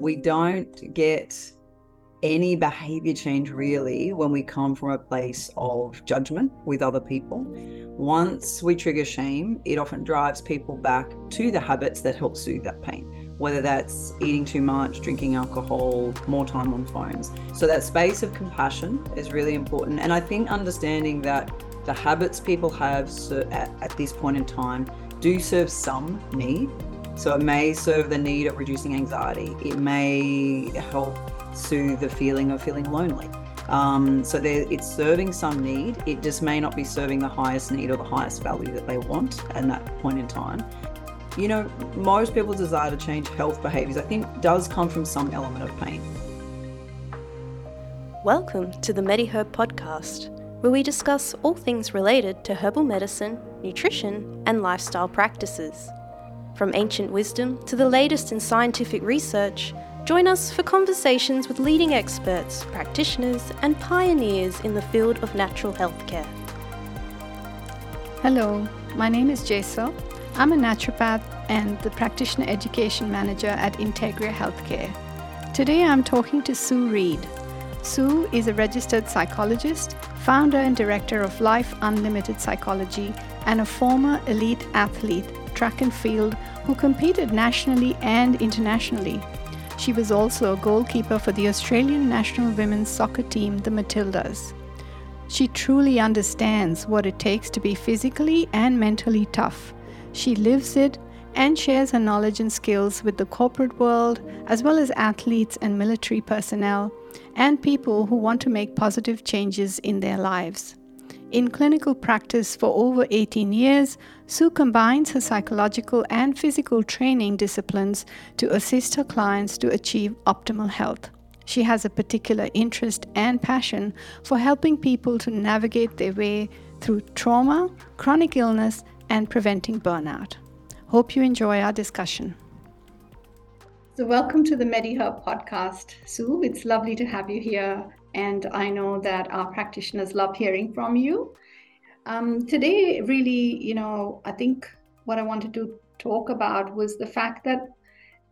we don't get any behavior change really when we come from a place of judgment with other people. Once we trigger shame, it often drives people back to the habits that help soothe that pain, whether that's eating too much, drinking alcohol, more time on phones. So, that space of compassion is really important. And I think understanding that the habits people have at, at this point in time do serve some need. So, it may serve the need of reducing anxiety, it may help soothe the feeling of feeling lonely. Um, so it's serving some need. It just may not be serving the highest need or the highest value that they want at that point in time. You know, most people's desire to change health behaviors, I think, does come from some element of pain. Welcome to the MediHerb podcast, where we discuss all things related to herbal medicine, nutrition, and lifestyle practices. From ancient wisdom to the latest in scientific research, Join us for conversations with leading experts, practitioners, and pioneers in the field of natural healthcare. Hello, my name is Jaisal. I'm a naturopath and the practitioner education manager at Integria Healthcare. Today I'm talking to Sue Reed. Sue is a registered psychologist, founder and director of Life Unlimited Psychology, and a former elite athlete, track and field, who competed nationally and internationally she was also a goalkeeper for the Australian national women's soccer team, the Matildas. She truly understands what it takes to be physically and mentally tough. She lives it and shares her knowledge and skills with the corporate world, as well as athletes and military personnel, and people who want to make positive changes in their lives. In clinical practice for over 18 years, Sue combines her psychological and physical training disciplines to assist her clients to achieve optimal health. She has a particular interest and passion for helping people to navigate their way through trauma, chronic illness, and preventing burnout. Hope you enjoy our discussion. So, welcome to the MediHerb podcast, Sue. It's lovely to have you here and I know that our practitioners love hearing from you. Um, today, really, you know, I think what I wanted to talk about was the fact that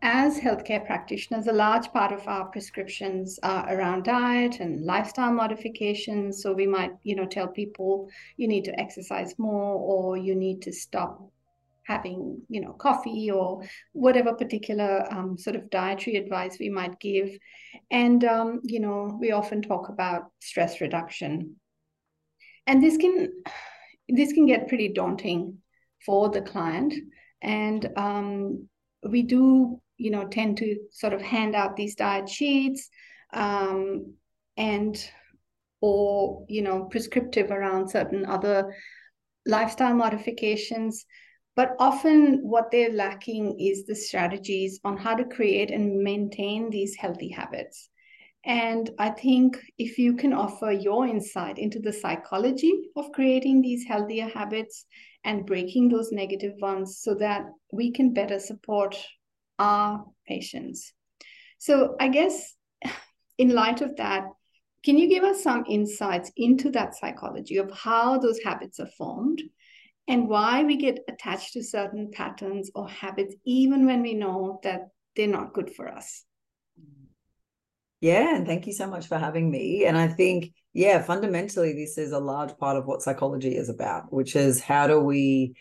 as healthcare practitioners, a large part of our prescriptions are around diet and lifestyle modifications. So we might, you know, tell people you need to exercise more or you need to stop having you know coffee or whatever particular um, sort of dietary advice we might give. And um, you know we often talk about stress reduction. And this can this can get pretty daunting for the client. And um, we do you know tend to sort of hand out these diet sheets um, and or you know prescriptive around certain other lifestyle modifications but often, what they're lacking is the strategies on how to create and maintain these healthy habits. And I think if you can offer your insight into the psychology of creating these healthier habits and breaking those negative ones so that we can better support our patients. So, I guess in light of that, can you give us some insights into that psychology of how those habits are formed and why we get attached to certain patterns or habits, even when we know that they're not good for us. Yeah, and thank you so much for having me. And I think, yeah, fundamentally, this is a large part of what psychology is about, which is how do we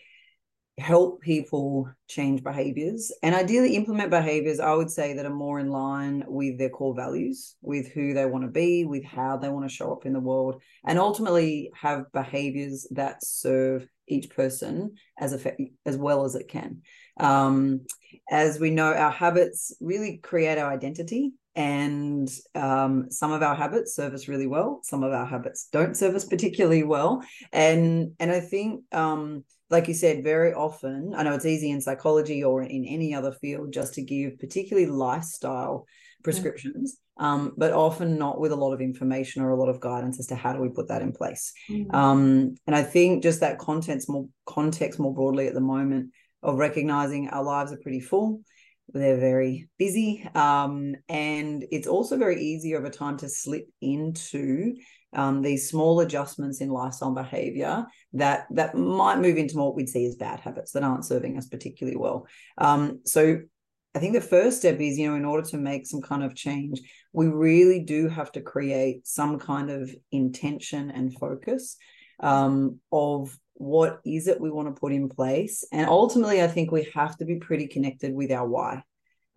help people change behaviors and ideally implement behaviors i would say that are more in line with their core values with who they want to be with how they want to show up in the world and ultimately have behaviors that serve each person as effect- as well as it can. Um, as we know our habits really create our identity and um, some of our habits serve us really well some of our habits don't serve us particularly well. And and i think um, like you said, very often, I know it's easy in psychology or in any other field just to give particularly lifestyle prescriptions, um, but often not with a lot of information or a lot of guidance as to how do we put that in place. Mm. Um, and I think just that contents more context more broadly at the moment of recognizing our lives are pretty full. They're very busy. Um, and it's also very easy over time to slip into um, these small adjustments in lifestyle behavior that that might move into what we'd see as bad habits that aren't serving us particularly well. Um, so I think the first step is, you know, in order to make some kind of change, we really do have to create some kind of intention and focus um, of what is it we want to put in place. And ultimately, I think we have to be pretty connected with our why.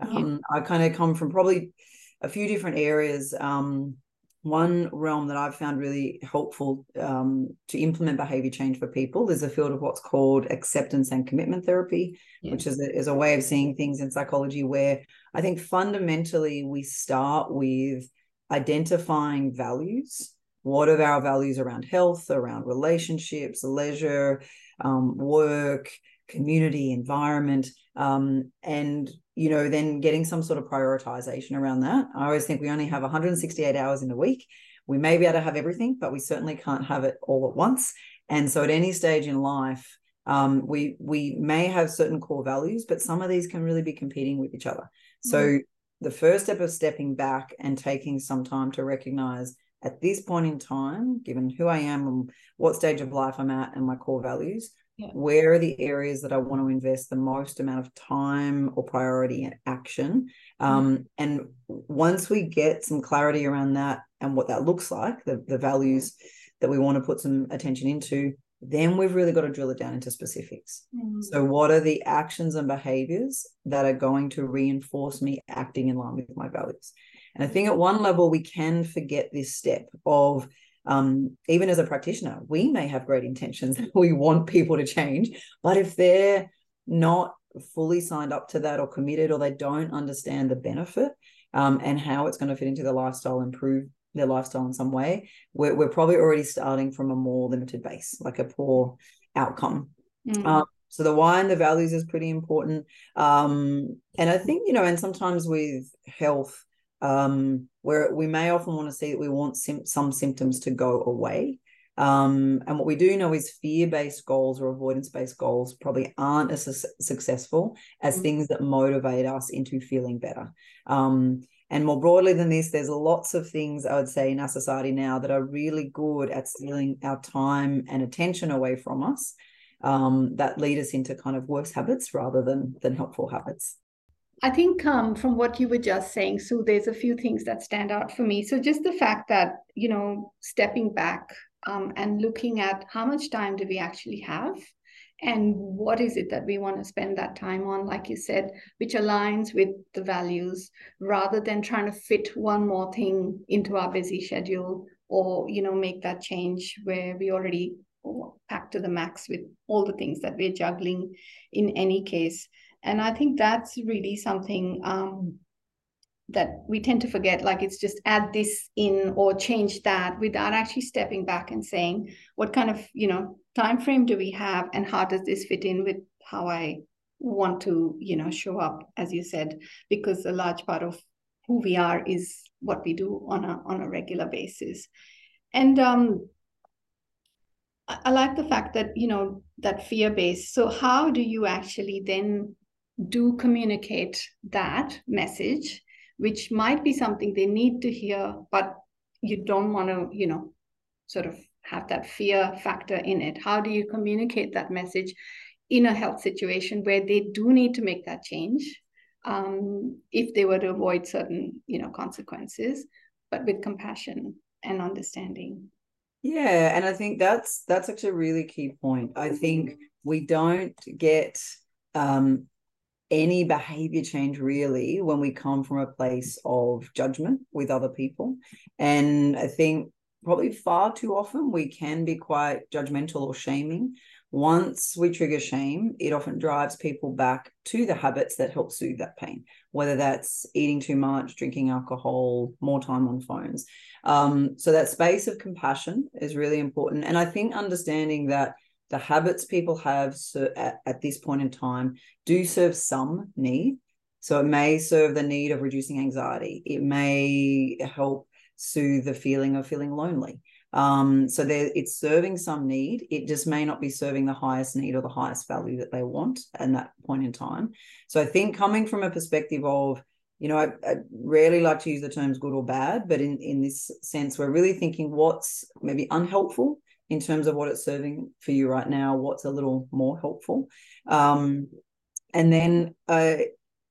Um, yeah. I kind of come from probably a few different areas. Um, one realm that I've found really helpful um, to implement behavior change for people is a field of what's called acceptance and commitment therapy, yeah. which is a, is a way of seeing things in psychology where I think fundamentally we start with identifying values. What are our values around health, around relationships, leisure, um, work, community, environment, um, and you know, then getting some sort of prioritization around that. I always think we only have 168 hours in a week. We may be able to have everything, but we certainly can't have it all at once. And so, at any stage in life, um, we we may have certain core values, but some of these can really be competing with each other. So, mm-hmm. the first step of stepping back and taking some time to recognize at this point in time, given who I am and what stage of life I'm at and my core values, yeah. Where are the areas that I want to invest the most amount of time or priority and action? Um, mm-hmm. And once we get some clarity around that and what that looks like, the, the values that we want to put some attention into, then we've really got to drill it down into specifics. Mm-hmm. So, what are the actions and behaviors that are going to reinforce me acting in line with my values? And I think at one level, we can forget this step of um, even as a practitioner, we may have great intentions. we want people to change, but if they're not fully signed up to that or committed, or they don't understand the benefit um, and how it's going to fit into their lifestyle, improve their lifestyle in some way, we're, we're probably already starting from a more limited base, like a poor outcome. Mm. Um, so the why and the values is pretty important. Um, and I think, you know, and sometimes with health, um, where we may often want to see that we want sim- some symptoms to go away. Um, and what we do know is fear based goals or avoidance based goals probably aren't as su- successful as mm-hmm. things that motivate us into feeling better. Um, and more broadly than this, there's lots of things I would say in our society now that are really good at stealing our time and attention away from us um, that lead us into kind of worse habits rather than than helpful habits. I think um, from what you were just saying, Sue, there's a few things that stand out for me. So just the fact that, you know, stepping back um, and looking at how much time do we actually have and what is it that we want to spend that time on, like you said, which aligns with the values rather than trying to fit one more thing into our busy schedule or, you know, make that change where we already packed to the max with all the things that we're juggling in any case. And I think that's really something um, that we tend to forget. Like it's just add this in or change that without actually stepping back and saying, what kind of you know time frame do we have, and how does this fit in with how I want to you know show up, as you said, because a large part of who we are is what we do on a on a regular basis. And um, I like the fact that you know that fear based. So how do you actually then do communicate that message, which might be something they need to hear, but you don't want to, you know, sort of have that fear factor in it. How do you communicate that message in a health situation where they do need to make that change um, if they were to avoid certain, you know, consequences, but with compassion and understanding? Yeah, and I think that's that's actually a really key point. I think we don't get um, any behavior change really when we come from a place of judgment with other people. And I think probably far too often we can be quite judgmental or shaming. Once we trigger shame, it often drives people back to the habits that help soothe that pain, whether that's eating too much, drinking alcohol, more time on phones. Um, so that space of compassion is really important. And I think understanding that the habits people have at, at this point in time do serve some need. So it may serve the need of reducing anxiety. It may help soothe the feeling of feeling lonely. Um, so there, it's serving some need. It just may not be serving the highest need or the highest value that they want at that point in time. So I think coming from a perspective of, you know, I, I rarely like to use the terms good or bad, but in in this sense, we're really thinking what's maybe unhelpful in terms of what it's serving for you right now, what's a little more helpful. Um, and then uh,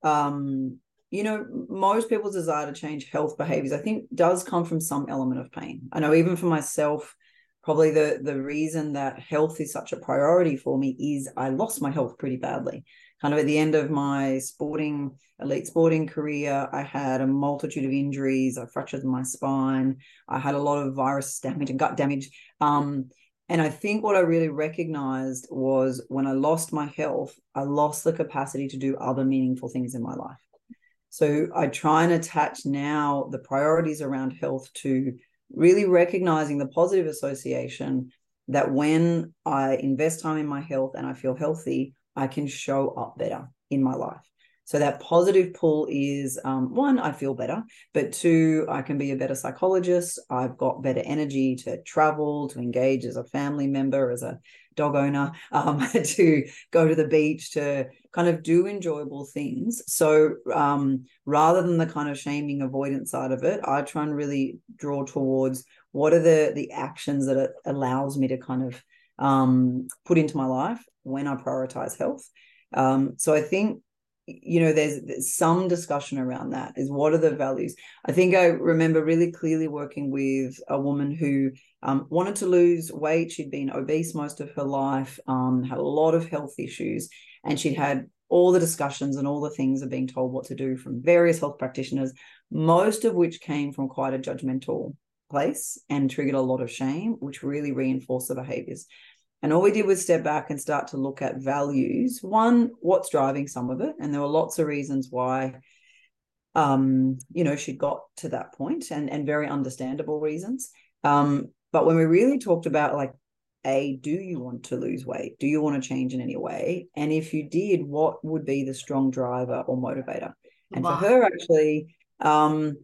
um, you know, most people's desire to change health behaviors, I think, does come from some element of pain. I know even for myself, probably the the reason that health is such a priority for me is I lost my health pretty badly. Kind of at the end of my sporting elite sporting career, I had a multitude of injuries. I fractured my spine. I had a lot of virus damage and gut damage. Um, and I think what I really recognized was when I lost my health, I lost the capacity to do other meaningful things in my life. So I try and attach now the priorities around health to really recognizing the positive association that when I invest time in my health and I feel healthy, I can show up better in my life. So that positive pull is um, one, I feel better, but two, I can be a better psychologist. I've got better energy to travel, to engage as a family member, as a dog owner, um, to go to the beach, to kind of do enjoyable things. So um, rather than the kind of shaming avoidance side of it, I try and really draw towards what are the the actions that it allows me to kind of um, put into my life when I prioritize health. Um, so I think you know there's, there's, some discussion around that is what are the values. I think i remember really clearly working with a woman who um, wanted to lose weight. She'd been obese most of her life um, had a lot of health issues and she'd had all the discussions and all the things of being told what to do from various health practitioners most of which came from quite a judgmental place and triggered a lot of shame which really reinforced the behaviors and all we did was step back and start to look at values. One, what's driving some of it? And there were lots of reasons why, um, you know, she got to that point and, and very understandable reasons. Um, but when we really talked about like, A, do you want to lose weight? Do you want to change in any way? And if you did, what would be the strong driver or motivator? And wow. for her, actually, um,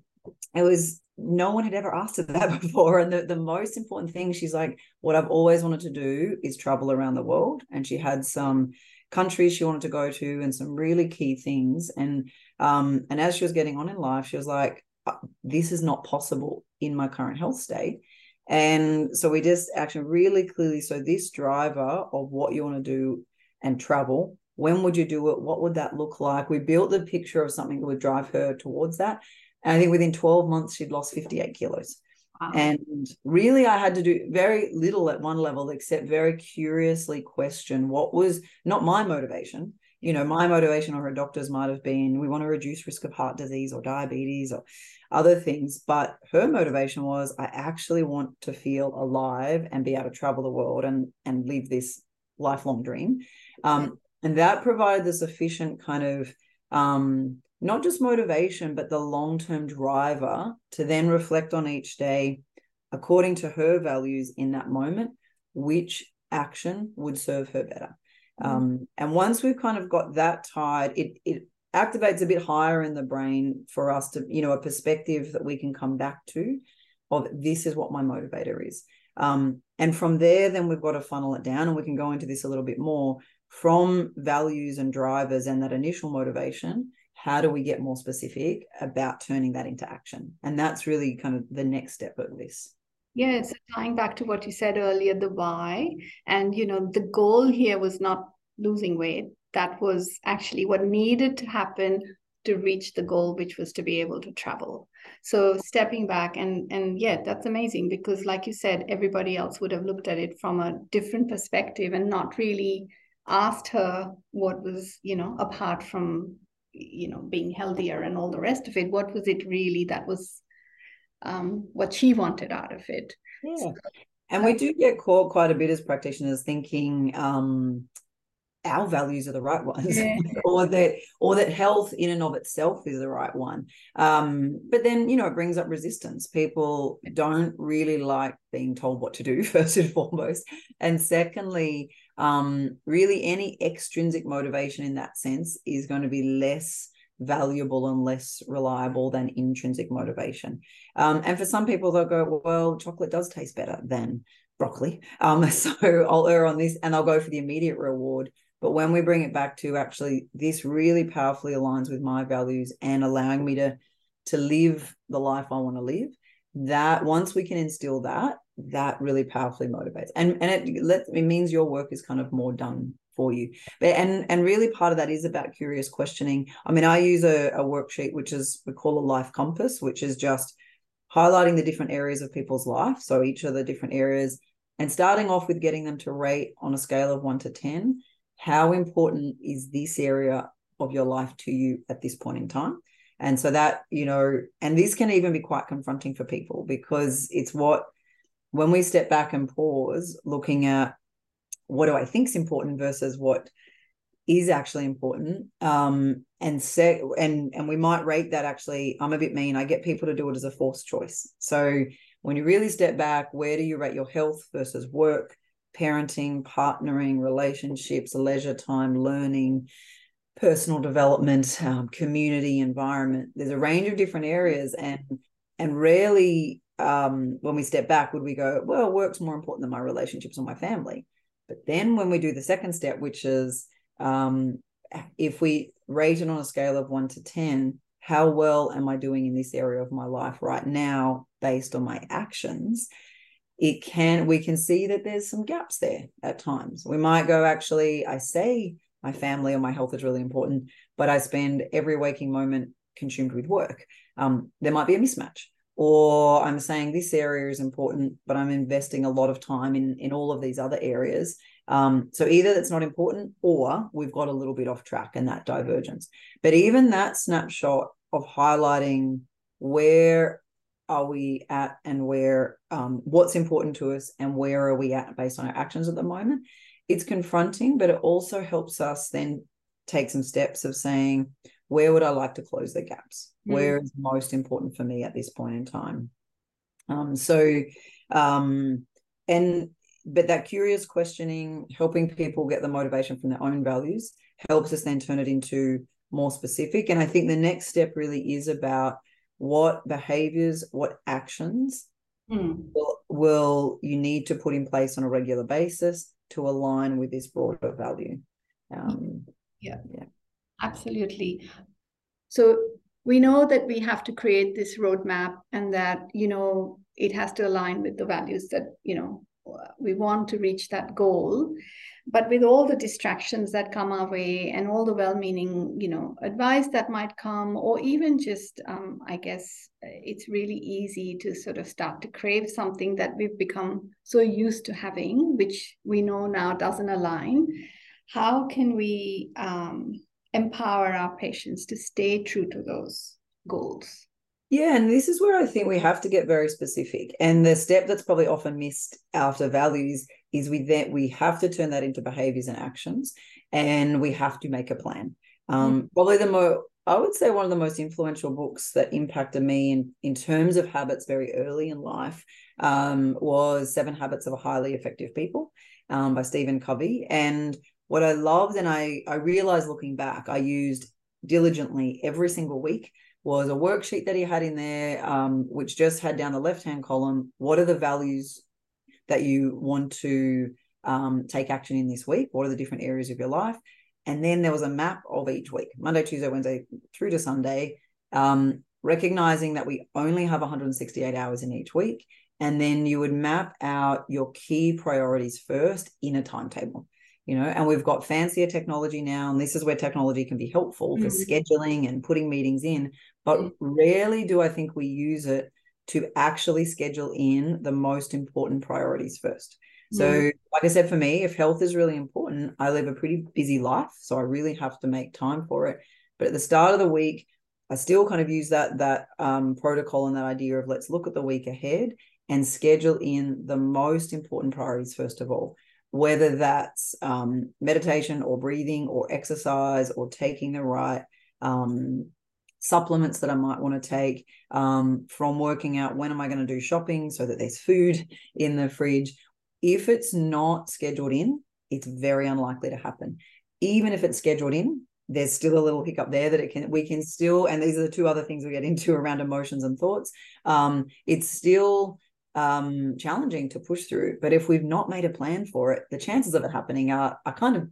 it was no one had ever asked her that before. And the, the most important thing, she's like, what I've always wanted to do is travel around the world. And she had some countries she wanted to go to and some really key things. And um, and as she was getting on in life, she was like, uh, this is not possible in my current health state. And so we just actually really clearly, so this driver of what you want to do and travel, when would you do it? What would that look like? We built the picture of something that would drive her towards that. And I think within 12 months, she'd lost 58 kilos. Wow. And really, I had to do very little at one level, except very curiously question what was not my motivation. You know, my motivation or her doctors might have been we want to reduce risk of heart disease or diabetes or other things. But her motivation was I actually want to feel alive and be able to travel the world and and live this lifelong dream. Um, and that provided the sufficient kind of um, not just motivation, but the long term driver to then reflect on each day according to her values in that moment, which action would serve her better. Mm-hmm. Um, and once we've kind of got that tied, it it activates a bit higher in the brain for us to, you know, a perspective that we can come back to of this is what my motivator is. Um, and from there, then we've got to funnel it down, and we can go into this a little bit more from values and drivers and that initial motivation how do we get more specific about turning that into action? And that's really kind of the next step of this. Yeah so tying back to what you said earlier the why and you know the goal here was not losing weight. That was actually what needed to happen to reach the goal which was to be able to travel. So stepping back and and yeah that's amazing because like you said everybody else would have looked at it from a different perspective and not really asked her what was you know apart from you know being healthier and all the rest of it what was it really that was um, what she wanted out of it? Yeah. So, and we do get caught quite a bit as practitioners thinking um, our values are the right ones yeah. or that or that health in and of itself is the right one. Um, but then you know it brings up resistance. People don't really like being told what to do first and foremost. And secondly um, really any extrinsic motivation in that sense is going to be less valuable and less reliable than intrinsic motivation. Um, and for some people, they'll go, well, chocolate does taste better than broccoli. Um, so I'll err on this and I'll go for the immediate reward. But when we bring it back to actually, this really powerfully aligns with my values and allowing me to to live the life I want to live. That once we can instill that, that really powerfully motivates. And and it let it means your work is kind of more done for you. But and and really part of that is about curious questioning. I mean i use a, a worksheet which is we call a life compass which is just highlighting the different areas of people's life. So each of the different areas and starting off with getting them to rate on a scale of 1 to 10 how important is this area of your life to you at this point in time? And so that you know and this can even be quite confronting for people because it's what when we step back and pause looking at what do I think is important versus what is actually important um and set and and we might rate that actually i'm a bit mean i get people to do it as a forced choice. So when you really step back where do you rate your health versus work parenting partnering relationships leisure time learning personal development um, community environment? There's a range of different areas and and rarely um when we step back would we go well work's more important than my relationships or my family but then when we do the second step, which is um, if we rate it on a scale of one to 10, how well am I doing in this area of my life right now based on my actions? It can, we can see that there's some gaps there at times. We might go, actually, I say my family or my health is really important, but I spend every waking moment consumed with work. Um, there might be a mismatch or I'm saying this area is important, but I'm investing a lot of time in in all of these other areas. Um, so either that's not important, or we've got a little bit off track and that divergence. But even that snapshot of highlighting where are we at and where um, what's important to us and where are we at based on our actions at the moment, it's confronting, but it also helps us then take some steps of saying where would I like to close the gaps? Mm. Where is most important for me at this point in time? Um, so, um, and but that curious questioning, helping people get the motivation from their own values, helps us then turn it into more specific. And I think the next step really is about what behaviors, what actions mm. will, will you need to put in place on a regular basis to align with this broader value. Um, yeah. yeah. Absolutely. So we know that we have to create this roadmap and that, you know, it has to align with the values that, you know, we want to reach that goal. But with all the distractions that come our way and all the well-meaning, you know, advice that might come, or even just, um, I guess, it's really easy to sort of start to crave something that we've become so used to having, which we know now doesn't align. How can we um, empower our patients to stay true to those goals. Yeah, and this is where I think we have to get very specific. And the step that's probably often missed after values is we then we have to turn that into behaviors and actions, and we have to make a plan. Um, mm-hmm. Probably the most I would say one of the most influential books that impacted me in, in terms of habits very early in life um, was Seven Habits of Highly Effective People um, by Stephen Covey. And what I loved and I I realized looking back, I used diligently every single week was a worksheet that he had in there, um, which just had down the left hand column what are the values that you want to um, take action in this week? What are the different areas of your life? And then there was a map of each week Monday, Tuesday, Wednesday through to Sunday, um, recognizing that we only have 168 hours in each week. And then you would map out your key priorities first in a timetable you know and we've got fancier technology now and this is where technology can be helpful for mm. scheduling and putting meetings in but rarely do i think we use it to actually schedule in the most important priorities first so mm. like i said for me if health is really important i live a pretty busy life so i really have to make time for it but at the start of the week i still kind of use that that um, protocol and that idea of let's look at the week ahead and schedule in the most important priorities first of all whether that's um, meditation or breathing or exercise or taking the right um, supplements that I might want to take um, from working out when am I going to do shopping so that there's food in the fridge. If it's not scheduled in, it's very unlikely to happen. Even if it's scheduled in, there's still a little hiccup there that it can we can still and these are the two other things we get into around emotions and thoughts um, it's still um, challenging to push through. But if we've not made a plan for it, the chances of it happening are, are kind of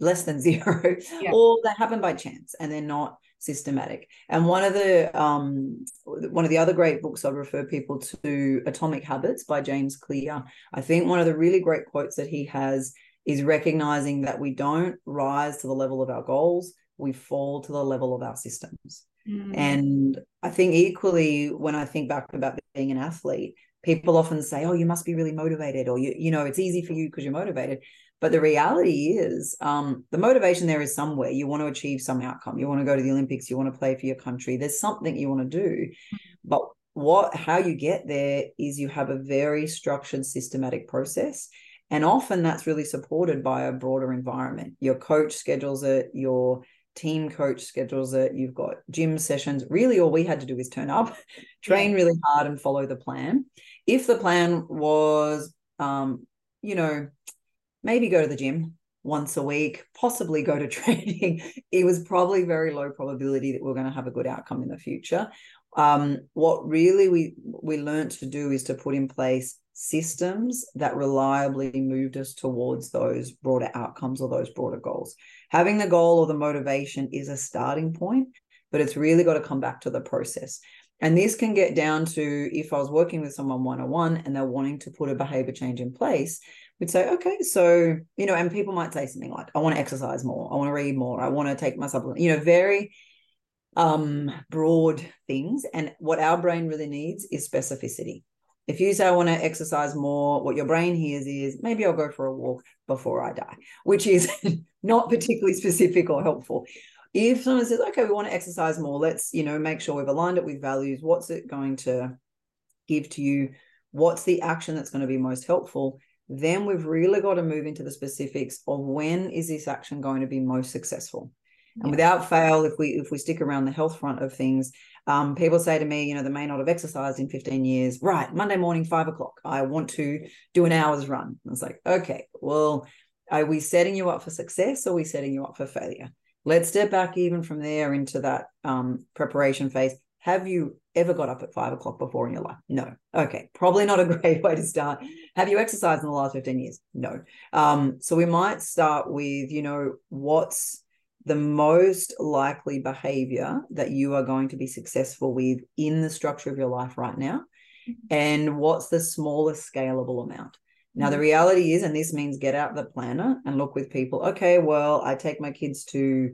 less than zero, yeah. or they happen by chance and they're not systematic. And one of the um, one of the other great books I'd refer people to, Atomic Habits by James Clear. I think one of the really great quotes that he has is recognizing that we don't rise to the level of our goals, we fall to the level of our systems. Mm. And I think equally, when I think back about being an athlete, people often say, "Oh, you must be really motivated," or you, you know, it's easy for you because you're motivated. But the reality is, um, the motivation there is somewhere. You want to achieve some outcome. You want to go to the Olympics. You want to play for your country. There's something you want to do. Mm. But what how you get there is you have a very structured, systematic process. And often that's really supported by a broader environment. Your coach schedules it, your team coach schedules it, you've got gym sessions. Really, all we had to do is turn up, train really hard, and follow the plan. If the plan was, um, you know, maybe go to the gym once a week, possibly go to training, it was probably very low probability that we're going to have a good outcome in the future. Um, what really we we learned to do is to put in place systems that reliably moved us towards those broader outcomes or those broader goals. Having the goal or the motivation is a starting point, but it's really got to come back to the process. And this can get down to if I was working with someone one on one and they're wanting to put a behavior change in place, we'd say, okay, so, you know, and people might say something like, I want to exercise more, I want to read more, I want to take my supplement, you know, very um broad things. And what our brain really needs is specificity. If you say I want to exercise more, what your brain hears is maybe I'll go for a walk before I die, which is not particularly specific or helpful. If someone says, okay, we want to exercise more, let's, you know, make sure we've aligned it with values. What's it going to give to you? What's the action that's going to be most helpful? Then we've really got to move into the specifics of when is this action going to be most successful. And without fail, if we if we stick around the health front of things, um, people say to me, you know, they may not have exercised in 15 years. Right, Monday morning, five o'clock, I want to do an hour's run. I was like, okay, well, are we setting you up for success or are we setting you up for failure? Let's step back even from there into that um, preparation phase. Have you ever got up at five o'clock before in your life? No. Okay. Probably not a great way to start. Have you exercised in the last 15 years? No. Um, so we might start with, you know, what's the most likely behavior that you are going to be successful with in the structure of your life right now mm-hmm. and what's the smallest scalable amount now the mm-hmm. reality is and this means get out the planner and look with people okay well i take my kids to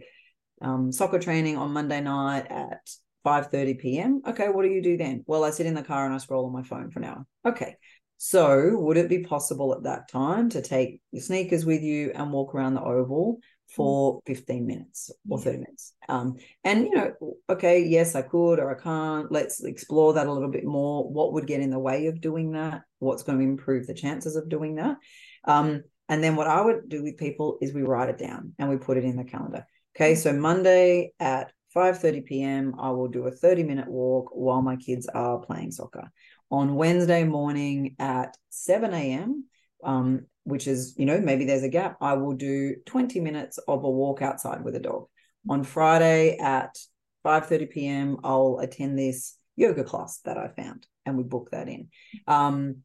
um, soccer training on monday night at 5.30 p.m okay what do you do then well i sit in the car and i scroll on my phone for an hour okay so would it be possible at that time to take your sneakers with you and walk around the oval for 15 minutes or 30 minutes. Um, and, you know, okay, yes, I could or I can't. Let's explore that a little bit more. What would get in the way of doing that? What's going to improve the chances of doing that? Um, and then what I would do with people is we write it down and we put it in the calendar. Okay, so Monday at 5:30 p.m. I will do a 30 minute walk while my kids are playing soccer. On Wednesday morning at 7 a.m., um, which is, you know, maybe there's a gap, I will do 20 minutes of a walk outside with a dog. On Friday at 5:30 p.m., I'll attend this yoga class that I found and we book that in. Um,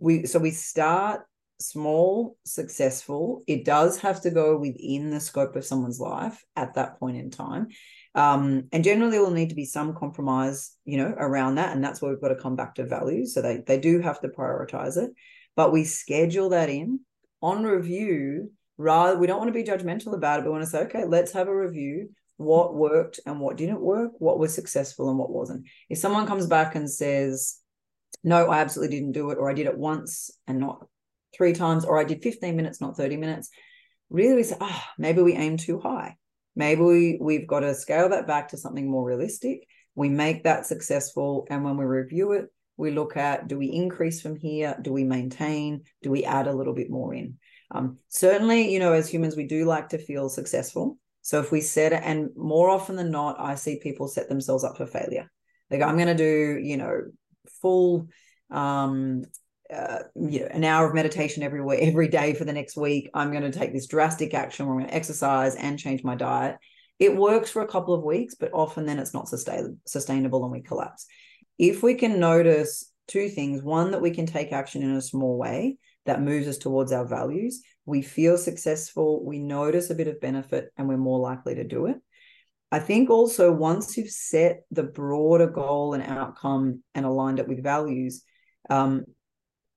we so we start small, successful. It does have to go within the scope of someone's life at that point in time. Um, and generally will need to be some compromise, you know, around that. And that's where we've got to come back to values. So they they do have to prioritize it but we schedule that in on review rather we don't want to be judgmental about it but we want to say okay let's have a review what worked and what didn't work what was successful and what wasn't if someone comes back and says no i absolutely didn't do it or i did it once and not three times or i did 15 minutes not 30 minutes. Really we say ah oh, maybe we aim too high. Maybe we, we've got to scale that back to something more realistic. We make that successful and when we review it we look at do we increase from here? Do we maintain? Do we add a little bit more in? Um, certainly you know as humans we do like to feel successful. So if we set and more often than not i see people set themselves up for failure. Like i'm going to do you know full um uh, you know, an hour of meditation every week, every day for the next week. I'm going to take this drastic action where I'm going to exercise and change my diet. It works for a couple of weeks, but often then it's not sustain- sustainable and we collapse if we can notice two things one, that we can take action in a small way that moves us towards our values, we feel successful, we notice a bit of benefit, and we're more likely to do it. I think also once you've set the broader goal and outcome and aligned it with values, um,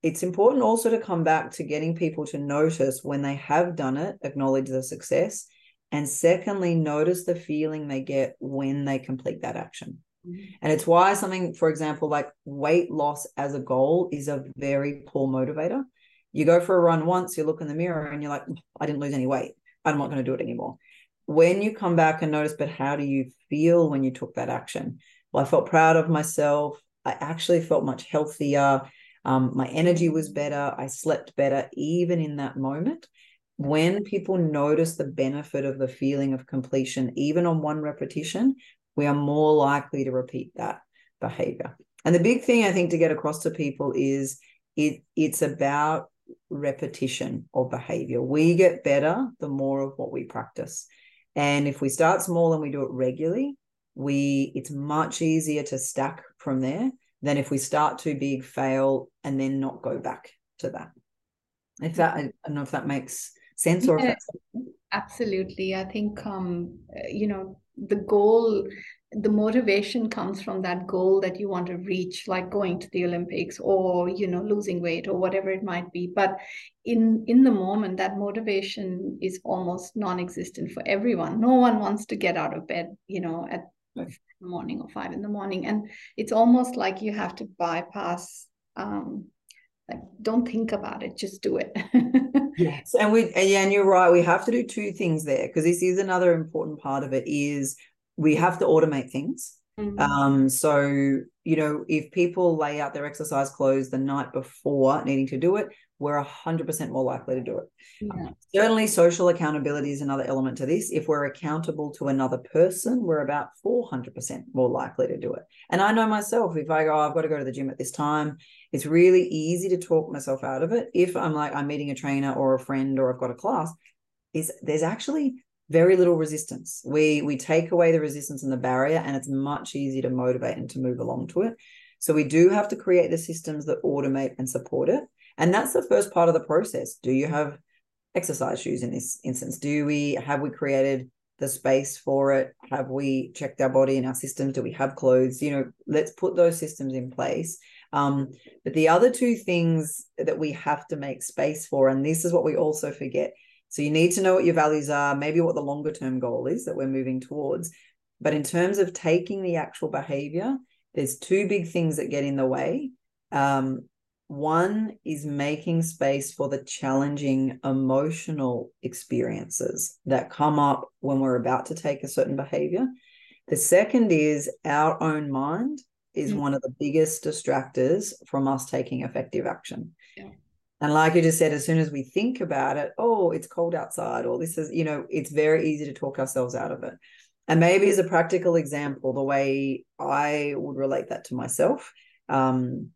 it's important also to come back to getting people to notice when they have done it, acknowledge the success, and secondly, notice the feeling they get when they complete that action. Mm-hmm. And it's why something, for example, like weight loss as a goal is a very poor motivator. You go for a run once, you look in the mirror and you're like, I didn't lose any weight. I'm not going to do it anymore. When you come back and notice, but how do you feel when you took that action? Well, I felt proud of myself. I actually felt much healthier. Um, my energy was better. I slept better, even in that moment. When people notice the benefit of the feeling of completion, even on one repetition, we are more likely to repeat that behavior. And the big thing I think to get across to people is it it's about repetition of behavior. We get better the more of what we practice. And if we start small and we do it regularly, we it's much easier to stack from there than if we start too big, fail, and then not go back to that. If that, I don't know if that makes sense or yeah, absolutely. I think um, you know the goal, the motivation comes from that goal that you want to reach, like going to the Olympics or you know losing weight or whatever it might be. But in in the moment, that motivation is almost non-existent for everyone. No one wants to get out of bed, you know, at the morning or five in the morning and it's almost like you have to bypass um like don't think about it just do it yes and we yeah and you're right we have to do two things there because this is another important part of it is we have to automate things mm-hmm. um so you know if people lay out their exercise clothes the night before needing to do it we're 100% more likely to do it. Yeah. Certainly, social accountability is another element to this. If we're accountable to another person, we're about 400% more likely to do it. And I know myself, if I go, oh, I've got to go to the gym at this time, it's really easy to talk myself out of it. If I'm like, I'm meeting a trainer or a friend or I've got a class, is there's actually very little resistance. We we take away the resistance and the barrier, and it's much easier to motivate and to move along to it. So we do have to create the systems that automate and support it. And that's the first part of the process. Do you have exercise shoes in this instance? Do we have we created the space for it? Have we checked our body and our systems? Do we have clothes? You know, let's put those systems in place. Um, but the other two things that we have to make space for, and this is what we also forget. So you need to know what your values are, maybe what the longer term goal is that we're moving towards. But in terms of taking the actual behavior, there's two big things that get in the way. Um, one is making space for the challenging emotional experiences that come up when we're about to take a certain behavior. The second is our own mind is mm-hmm. one of the biggest distractors from us taking effective action. Yeah. And like you just said, as soon as we think about it, oh, it's cold outside, or this is, you know, it's very easy to talk ourselves out of it. And maybe as a practical example, the way I would relate that to myself, um,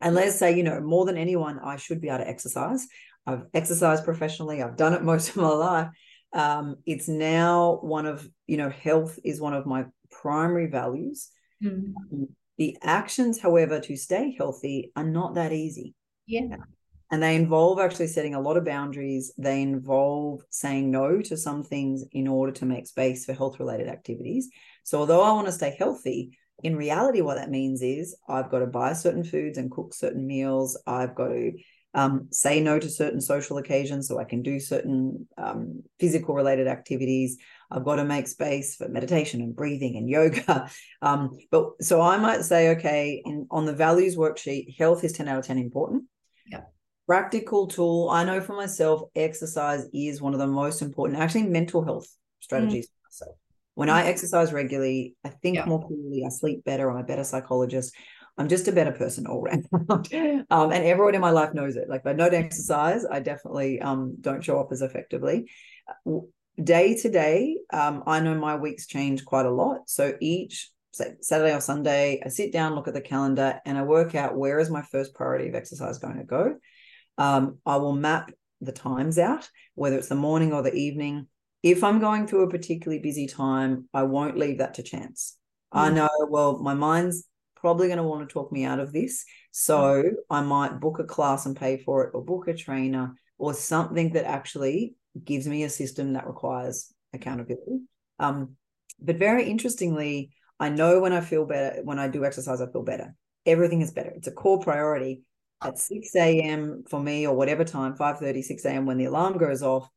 and let's say, you know, more than anyone, I should be able to exercise. I've exercised professionally, I've done it most of my life. Um, it's now one of, you know, health is one of my primary values. Mm-hmm. The actions, however, to stay healthy are not that easy. Yeah. And they involve actually setting a lot of boundaries. They involve saying no to some things in order to make space for health related activities. So, although I want to stay healthy, in reality, what that means is I've got to buy certain foods and cook certain meals. I've got to um, say no to certain social occasions so I can do certain um, physical related activities. I've got to make space for meditation and breathing and yoga. Um, but so I might say, okay, in, on the values worksheet, health is 10 out of 10 important. Yeah. Practical tool. I know for myself, exercise is one of the most important, actually, mental health strategies mm. for myself. When I mm-hmm. exercise regularly, I think yeah. more clearly, I sleep better, I'm a better psychologist. I'm just a better person all around. um, and everyone in my life knows it. Like if I don't exercise, I definitely um, don't show up as effectively. Day to day, um, I know my weeks change quite a lot. So each say, Saturday or Sunday, I sit down, look at the calendar, and I work out where is my first priority of exercise going to go. Um, I will map the times out, whether it's the morning or the evening if I'm going through a particularly busy time, I won't leave that to chance. Mm. I know, well, my mind's probably going to want to talk me out of this. So mm. I might book a class and pay for it, or book a trainer, or something that actually gives me a system that requires accountability. Um, but very interestingly, I know when I feel better, when I do exercise, I feel better. Everything is better. It's a core priority. At 6 a.m. for me or whatever time, 5 30, 6 a.m. when the alarm goes off,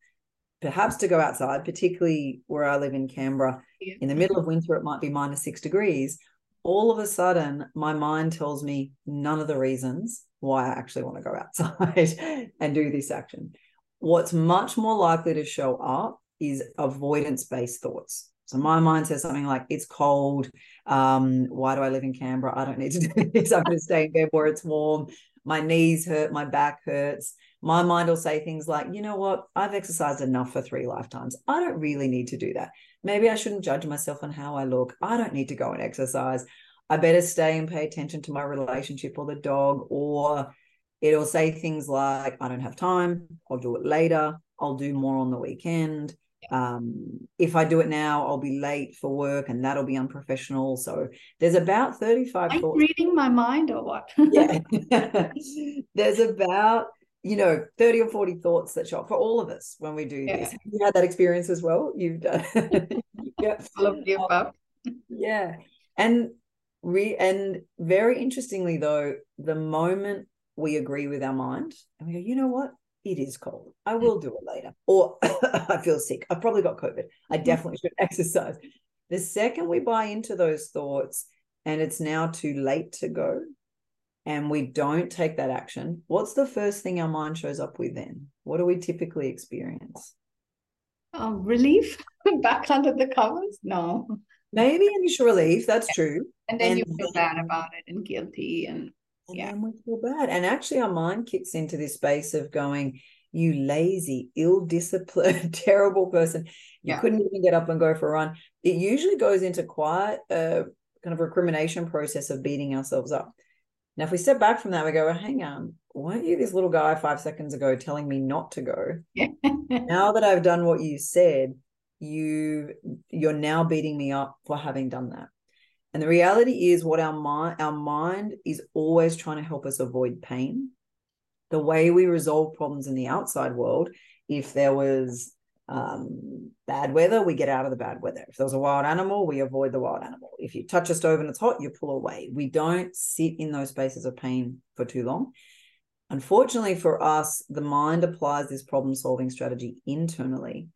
perhaps to go outside, particularly where I live in Canberra, yeah. in the middle of winter, it might be minus six degrees. All of a sudden, my mind tells me none of the reasons why I actually want to go outside and do this action. What's much more likely to show up is avoidance based thoughts. So my mind says something like, it's cold. Um, why do I live in Canberra? I don't need to do this. I'm going to stay in bed where it's warm. My knees hurt. My back hurts. My mind will say things like, you know what? I've exercised enough for three lifetimes. I don't really need to do that. Maybe I shouldn't judge myself on how I look. I don't need to go and exercise. I better stay and pay attention to my relationship or the dog. Or it'll say things like, I don't have time. I'll do it later. I'll do more on the weekend um, if I do it now, I'll be late for work and that'll be unprofessional. So there's about 35 Are thoughts. reading my mind or what? yeah. there's about, you know, 30 or 40 thoughts that show up for all of us when we do yeah. this. You had that experience as well. You've done yeah. All of the above. Yeah. And re and very interestingly though, the moment we agree with our mind and we go, you know what? It is cold. I mm. will do it later. Or I feel sick. I've probably got COVID. I mm-hmm. definitely should exercise. The second we buy into those thoughts and it's now too late to go and we don't take that action, what's the first thing our mind shows up with then? What do we typically experience? Um, relief back under the covers? No. Maybe initial relief. That's true. And then and you feel bad about it and guilty and and yeah. then we feel bad. And actually, our mind kicks into this space of going, you lazy, ill disciplined, terrible person. You yeah. couldn't even get up and go for a run. It usually goes into quite a kind of recrimination process of beating ourselves up. Now, if we step back from that, we go, well, hang on, weren't you this little guy five seconds ago telling me not to go? Yeah. now that I've done what you said, you you're now beating me up for having done that. And the reality is what our mind our mind is always trying to help us avoid pain. The way we resolve problems in the outside world, if there was um, bad weather, we get out of the bad weather. If there's a wild animal, we avoid the wild animal. If you touch a stove and it's hot, you pull away. We don't sit in those spaces of pain for too long. Unfortunately for us, the mind applies this problem solving strategy internally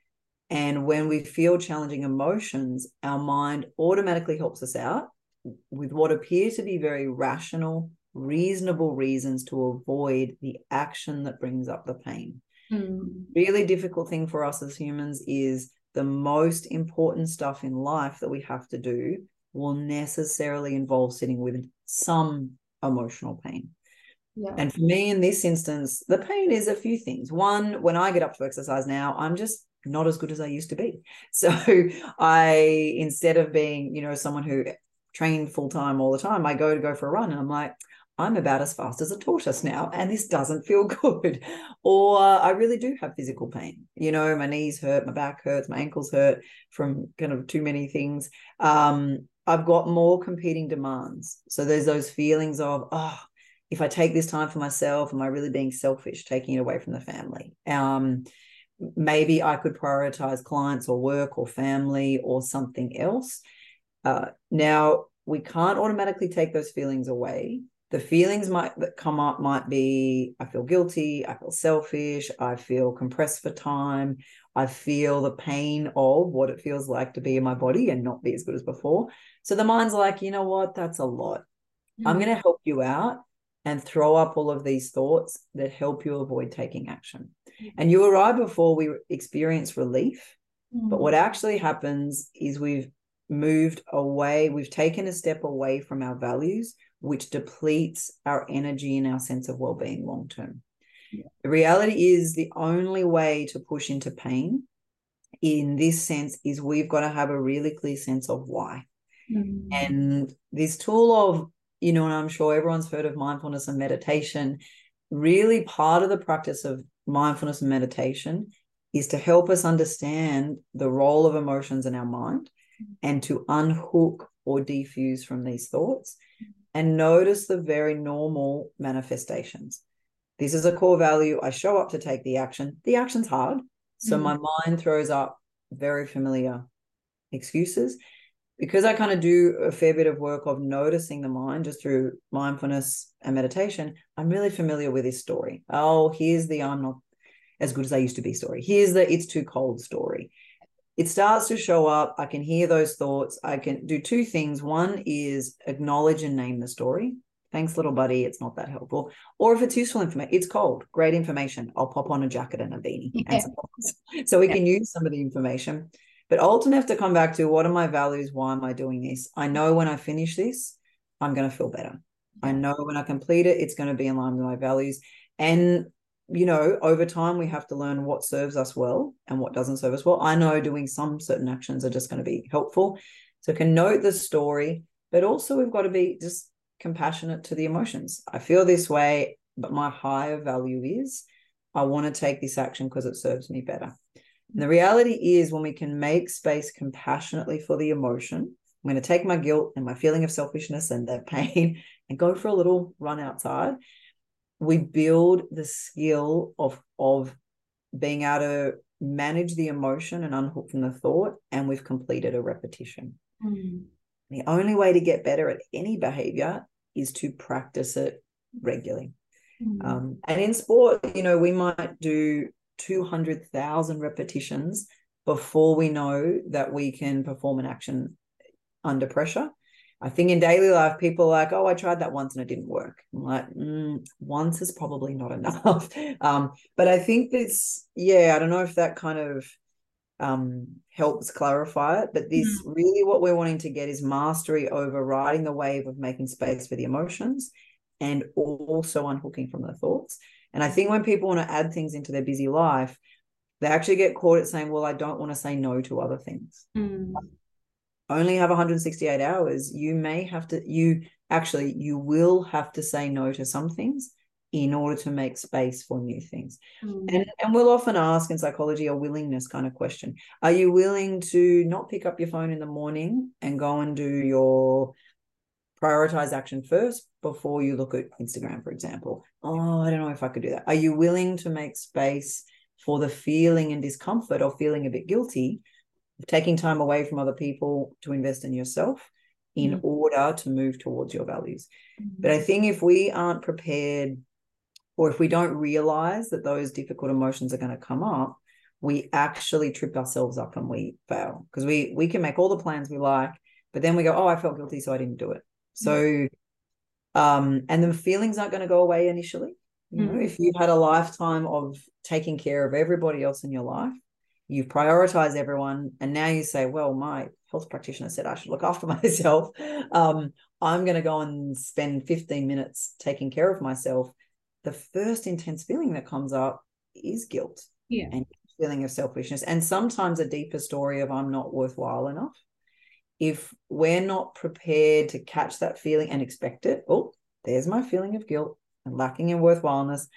and when we feel challenging emotions, our mind automatically helps us out with what appear to be very rational, reasonable reasons to avoid the action that brings up the pain. Mm. Really difficult thing for us as humans is the most important stuff in life that we have to do will necessarily involve sitting with some emotional pain. Yeah. And for me, in this instance, the pain is a few things. One, when I get up to exercise now, I'm just not as good as I used to be. So I, instead of being, you know, someone who trained full time all the time, I go to go for a run and I'm like, I'm about as fast as a tortoise now, and this doesn't feel good. Or I really do have physical pain. You know, my knees hurt, my back hurts, my ankles hurt from kind of too many things. Um, I've got more competing demands. So there's those feelings of, oh, if I take this time for myself, am I really being selfish, taking it away from the family? Um, maybe I could prioritize clients or work or family or something else. Uh, now, we can't automatically take those feelings away. The feelings might that come up might be I feel guilty, I feel selfish, I feel compressed for time, I feel the pain of what it feels like to be in my body and not be as good as before. So the mind's like, you know what, that's a lot. Mm-hmm. I'm going to help you out and throw up all of these thoughts that help you avoid taking action. And you arrive before we experience relief. Mm. But what actually happens is we've moved away, we've taken a step away from our values, which depletes our energy and our sense of well being long term. Yeah. The reality is the only way to push into pain in this sense is we've got to have a really clear sense of why. Mm. And this tool of, you know, and I'm sure everyone's heard of mindfulness and meditation, really part of the practice of mindfulness and meditation is to help us understand the role of emotions in our mind and to unhook or defuse from these thoughts and notice the very normal manifestations. This is a core value. I show up to take the action. The action's hard. So mm-hmm. my mind throws up very familiar excuses. Because I kind of do a fair bit of work of noticing the mind just through mindfulness and meditation, I'm really familiar with this story. Oh, here's the I'm not as good as I used to be story. Here's the it's too cold story. It starts to show up. I can hear those thoughts. I can do two things. One is acknowledge and name the story. Thanks, little buddy. It's not that helpful. Or if it's useful information, it's cold. Great information. I'll pop on a jacket and a beanie. Yeah. And so we yeah. can use some of the information. But ultimately, have to come back to what are my values? Why am I doing this? I know when I finish this, I'm going to feel better. I know when I complete it, it's going to be in line with my values. And, you know, over time, we have to learn what serves us well and what doesn't serve us well. I know doing some certain actions are just going to be helpful. So, can note the story, but also we've got to be just compassionate to the emotions. I feel this way, but my higher value is I want to take this action because it serves me better. And the reality is, when we can make space compassionately for the emotion, I'm going to take my guilt and my feeling of selfishness and that pain and go for a little run outside. We build the skill of of being able to manage the emotion and unhook from the thought, and we've completed a repetition. Mm. The only way to get better at any behavior is to practice it regularly. Mm. Um, and in sport, you know, we might do 200,000 repetitions before we know that we can perform an action under pressure. I think in daily life, people are like, oh, I tried that once and it didn't work. I'm like, mm, once is probably not enough. um, but I think this, yeah, I don't know if that kind of um, helps clarify it. But this mm. really what we're wanting to get is mastery over riding the wave of making space for the emotions and also unhooking from the thoughts. And I think when people want to add things into their busy life, they actually get caught at saying, well, I don't want to say no to other things. Mm. Only have 168 hours. You may have to, you actually, you will have to say no to some things in order to make space for new things. Mm. And, and we'll often ask in psychology a willingness kind of question. Are you willing to not pick up your phone in the morning and go and do your prioritize action first before you look at Instagram, for example. Oh, I don't know if I could do that. Are you willing to make space for the feeling and discomfort or feeling a bit guilty, taking time away from other people to invest in yourself in mm-hmm. order to move towards your values? Mm-hmm. But I think if we aren't prepared or if we don't realize that those difficult emotions are going to come up, we actually trip ourselves up and we fail because we we can make all the plans we like, but then we go, oh, I felt guilty, so I didn't do it. So, um, and the feelings aren't going to go away initially. You know, mm. if you've had a lifetime of taking care of everybody else in your life, you've prioritized everyone, and now you say, "Well, my health practitioner said I should look after myself. Um, I'm going to go and spend 15 minutes taking care of myself." The first intense feeling that comes up is guilt, yeah, and feeling of selfishness, and sometimes a deeper story of I'm not worthwhile enough if we're not prepared to catch that feeling and expect it, oh, there's my feeling of guilt and lacking in worthwhileness.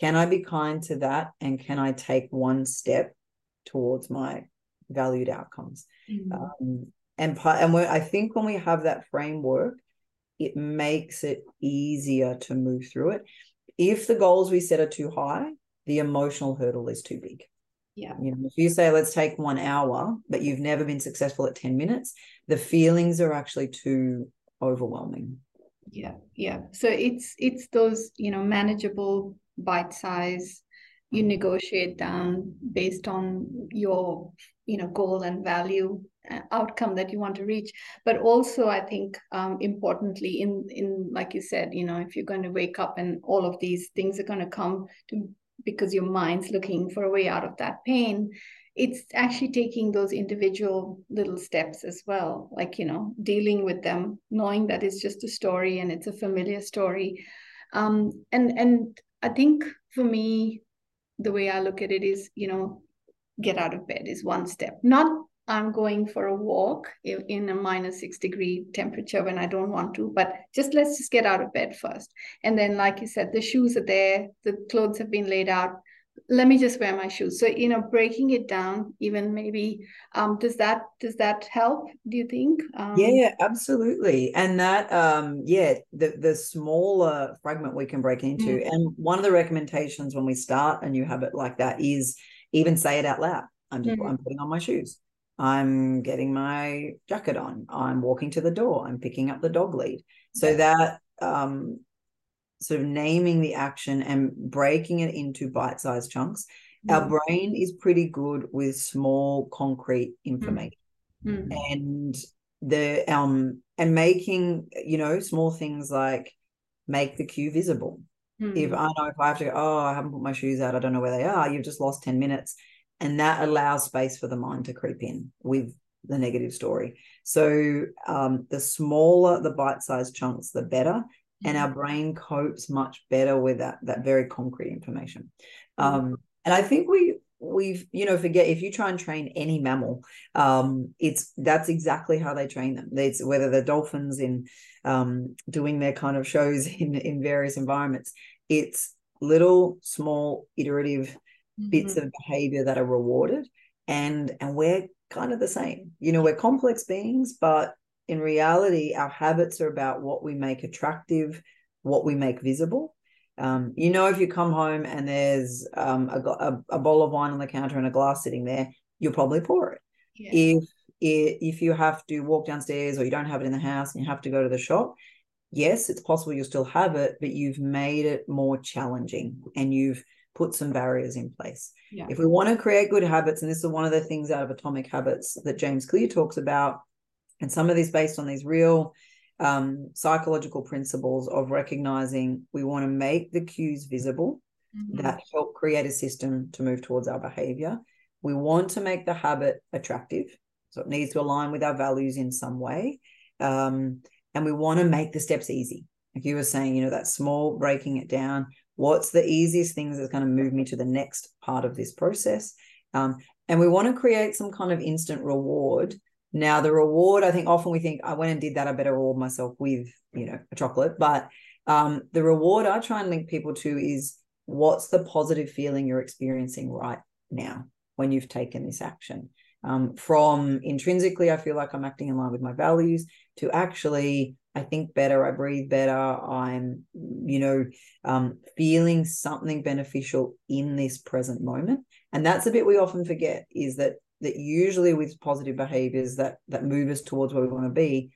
Can I be kind to that? And can I take one step towards my valued outcomes? Mm-hmm. Um, and and I think when we have that framework, it makes it easier to move through it. If the goals we set are too high, the emotional hurdle is too big. Yeah. You know, if you say let's take one hour, but you've never been successful at 10 minutes, the feelings are actually too overwhelming. Yeah. Yeah. So it's it's those, you know, manageable bite size you negotiate down based on your you know goal and value uh, outcome that you want to reach but also i think um, importantly in in like you said you know if you're going to wake up and all of these things are going to come to because your mind's looking for a way out of that pain it's actually taking those individual little steps as well like you know dealing with them knowing that it's just a story and it's a familiar story. Um, and and i think for me the way i look at it is you know get out of bed is one step. Not I'm going for a walk in a minus six degree temperature when I don't want to, but just let's just get out of bed first. And then, like you said, the shoes are there, the clothes have been laid out. Let me just wear my shoes. So, you know, breaking it down, even maybe, um, does that does that help? Do you think? Um, yeah, absolutely. And that, um, yeah, the the smaller fragment we can break into. Mm-hmm. And one of the recommendations when we start a new habit like that is even say it out loud. I'm just, mm-hmm. I'm putting on my shoes I'm getting my jacket on. I'm walking to the door. I'm picking up the dog lead. So yeah. that um, sort of naming the action and breaking it into bite-sized chunks. Mm. Our brain is pretty good with small, concrete information, mm. Mm. and the um and making you know small things like make the cue visible. If mm. I know if I have to go, oh, I haven't put my shoes out, I don't know where they are. You've just lost ten minutes and that allows space for the mind to creep in with the negative story. So um, the smaller the bite-sized chunks, the better, and our mm-hmm. brain copes much better with that that very concrete information. Mm-hmm. Um, and I think we we've you know forget if you try and train any mammal um it's that's exactly how they train them it's whether the dolphins in um doing their kind of shows in in various environments it's little small iterative mm-hmm. bits of behavior that are rewarded and and we're kind of the same you know we're complex beings but in reality our habits are about what we make attractive what we make visible um, you know if you come home and there's um, a, a, a, bowl of wine on the counter and a glass sitting there you'll probably pour it yeah. if if you have to walk downstairs or you don't have it in the house and you have to go to the shop yes it's possible you'll still have it but you've made it more challenging and you've put some barriers in place. Yeah. If we want to create good habits, and this is one of the things out of Atomic Habits that James Clear talks about, and some of these based on these real um, psychological principles of recognizing we want to make the cues visible mm-hmm. that help create a system to move towards our behavior. We want to make the habit attractive. So it needs to align with our values in some way. Um, and we want to make the steps easy. Like you were saying, you know, that small breaking it down what's the easiest things that's going to move me to the next part of this process? Um, and we want to create some kind of instant reward. Now the reward i think often we think i went and did that i better reward myself with you know a chocolate. But um, the reward i try and link people to is what's the positive feeling you're experiencing right now when you've taken this action? Um, from intrinsically i feel like i'm acting in line with my values to actually I think better, I breathe better, I'm, you know, um, feeling something beneficial in this present moment. And that's a bit we often forget is that that usually with positive behaviors that that move us towards where we want to be,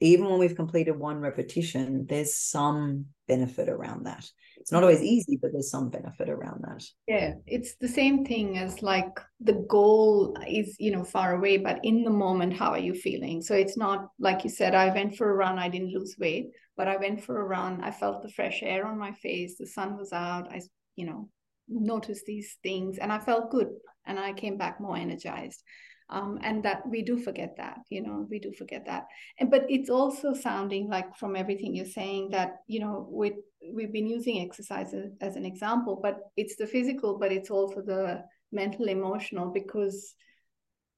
even when we've completed one repetition, there's some benefit around that. It's not always easy, but there's some benefit around that. Yeah, it's the same thing as like the goal is, you know, far away, but in the moment, how are you feeling? So it's not like you said, I went for a run, I didn't lose weight, but I went for a run, I felt the fresh air on my face, the sun was out, I, you know, noticed these things and I felt good and I came back more energized um, and that we do forget that you know we do forget that and but it's also sounding like from everything you're saying that you know with we've been using exercise as, as an example but it's the physical but it's also the mental emotional because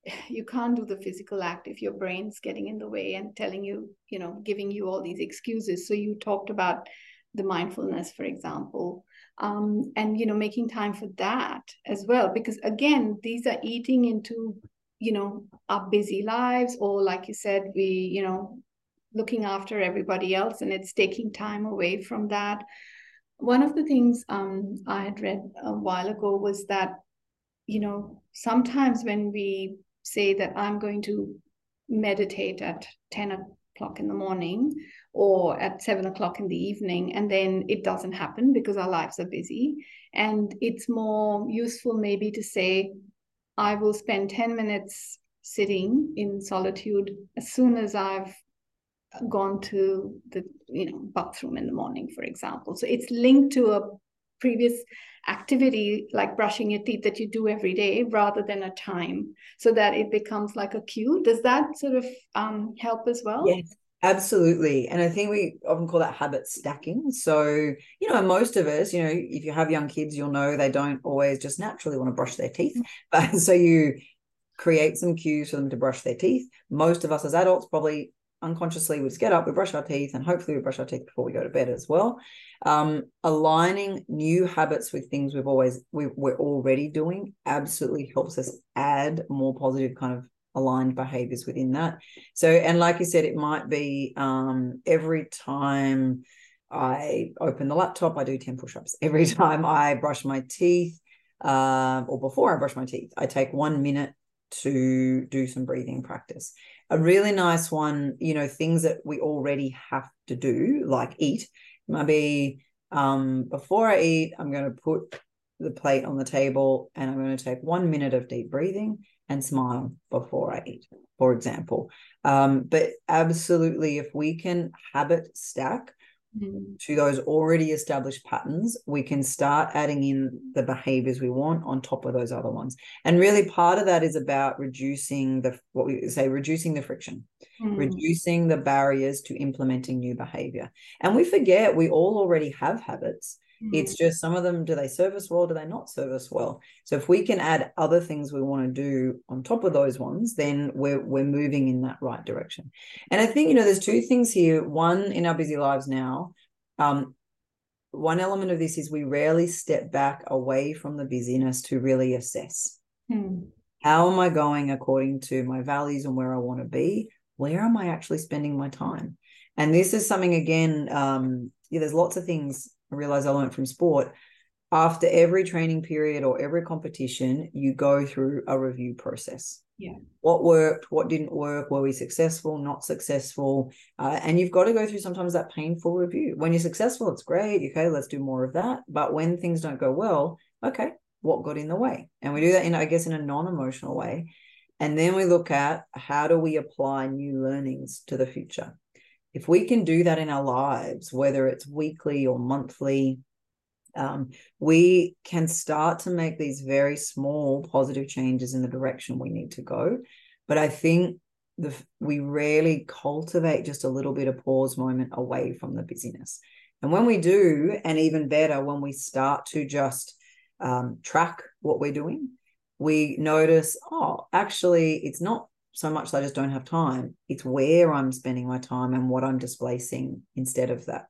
you can't do the physical act if your brain's getting in the way and telling you you know giving you all these excuses. So you talked about the mindfulness for example um, and you know making time for that as well because again these are eating into you know our busy lives or like you said we you know looking after everybody else and it's taking time away from that. One of the things um, i had read a while ago was that you know sometimes when we say that i'm going to meditate at 10 o'clock in the morning or at 7 o'clock in the evening and then it doesn't happen because our lives are busy. And it's more useful maybe to say I will spend 10 minutes sitting in solitude as soon as I've gone to the you know bathroom in the morning for example so it's linked to a previous activity like brushing your teeth that you do every day rather than a time so that it becomes like a cue does that sort of um, help as well yes Absolutely. And I think we often call that habit stacking. So, you know, most of us, you know, if you have young kids, you'll know they don't always just naturally want to brush their teeth. But so you create some cues for them to brush their teeth. Most of us as adults probably unconsciously we just get up, we brush our teeth, and hopefully we brush our teeth before we go to bed as well. Um, aligning new habits with things we've always we, we're already doing absolutely helps us add more positive kind of aligned behaviors within that. So, and like you said, it might be um, every time I open the laptop, I do 10 push ups. Every time I brush my teeth, uh, or before I brush my teeth, I take one minute to do some breathing practice. A really nice one, you know, things that we already have to do, like eat, might be um, before I eat, I'm going to put the plate on the table and I'm going to take one minute of deep breathing and smile before I eat, for example. Um, but absolutely, if we can habit stack mm-hmm. to those already established patterns, we can start adding in the behaviors we want on top of those other ones. And really, part of that is about reducing the what we say, reducing the friction, mm-hmm. reducing the barriers to implementing new behavior. And we forget we all already have habits. It's mm-hmm. just some of them, do they serve us well? Do they not serve us well? So if we can add other things we want to do on top of those ones, then we're we're moving in that right direction. And I think, you know, there's two things here. One in our busy lives now, um, one element of this is we rarely step back away from the busyness to really assess. Hmm. How am I going according to my values and where I want to be? Where am I actually spending my time? And this is something again, um, yeah, there's lots of things I realized I learned from sport. After every training period or every competition, you go through a review process. Yeah. What worked? What didn't work? Were we successful? Not successful? Uh, and you've got to go through sometimes that painful review. When you're successful, it's great. Okay, let's do more of that. But when things don't go well, okay, what got in the way? And we do that in, I guess, in a non-emotional way. And then we look at how do we apply new learnings to the future if we can do that in our lives, whether it's weekly or monthly, um, we can start to make these very small positive changes in the direction we need to go. But I think the we rarely cultivate just a little bit of pause moment away from the busyness. And when we do, and even better, when we start to just um, track what we're doing, we notice, oh, actually, it's not so much that I just don't have time. It's where I'm spending my time and what I'm displacing instead of that.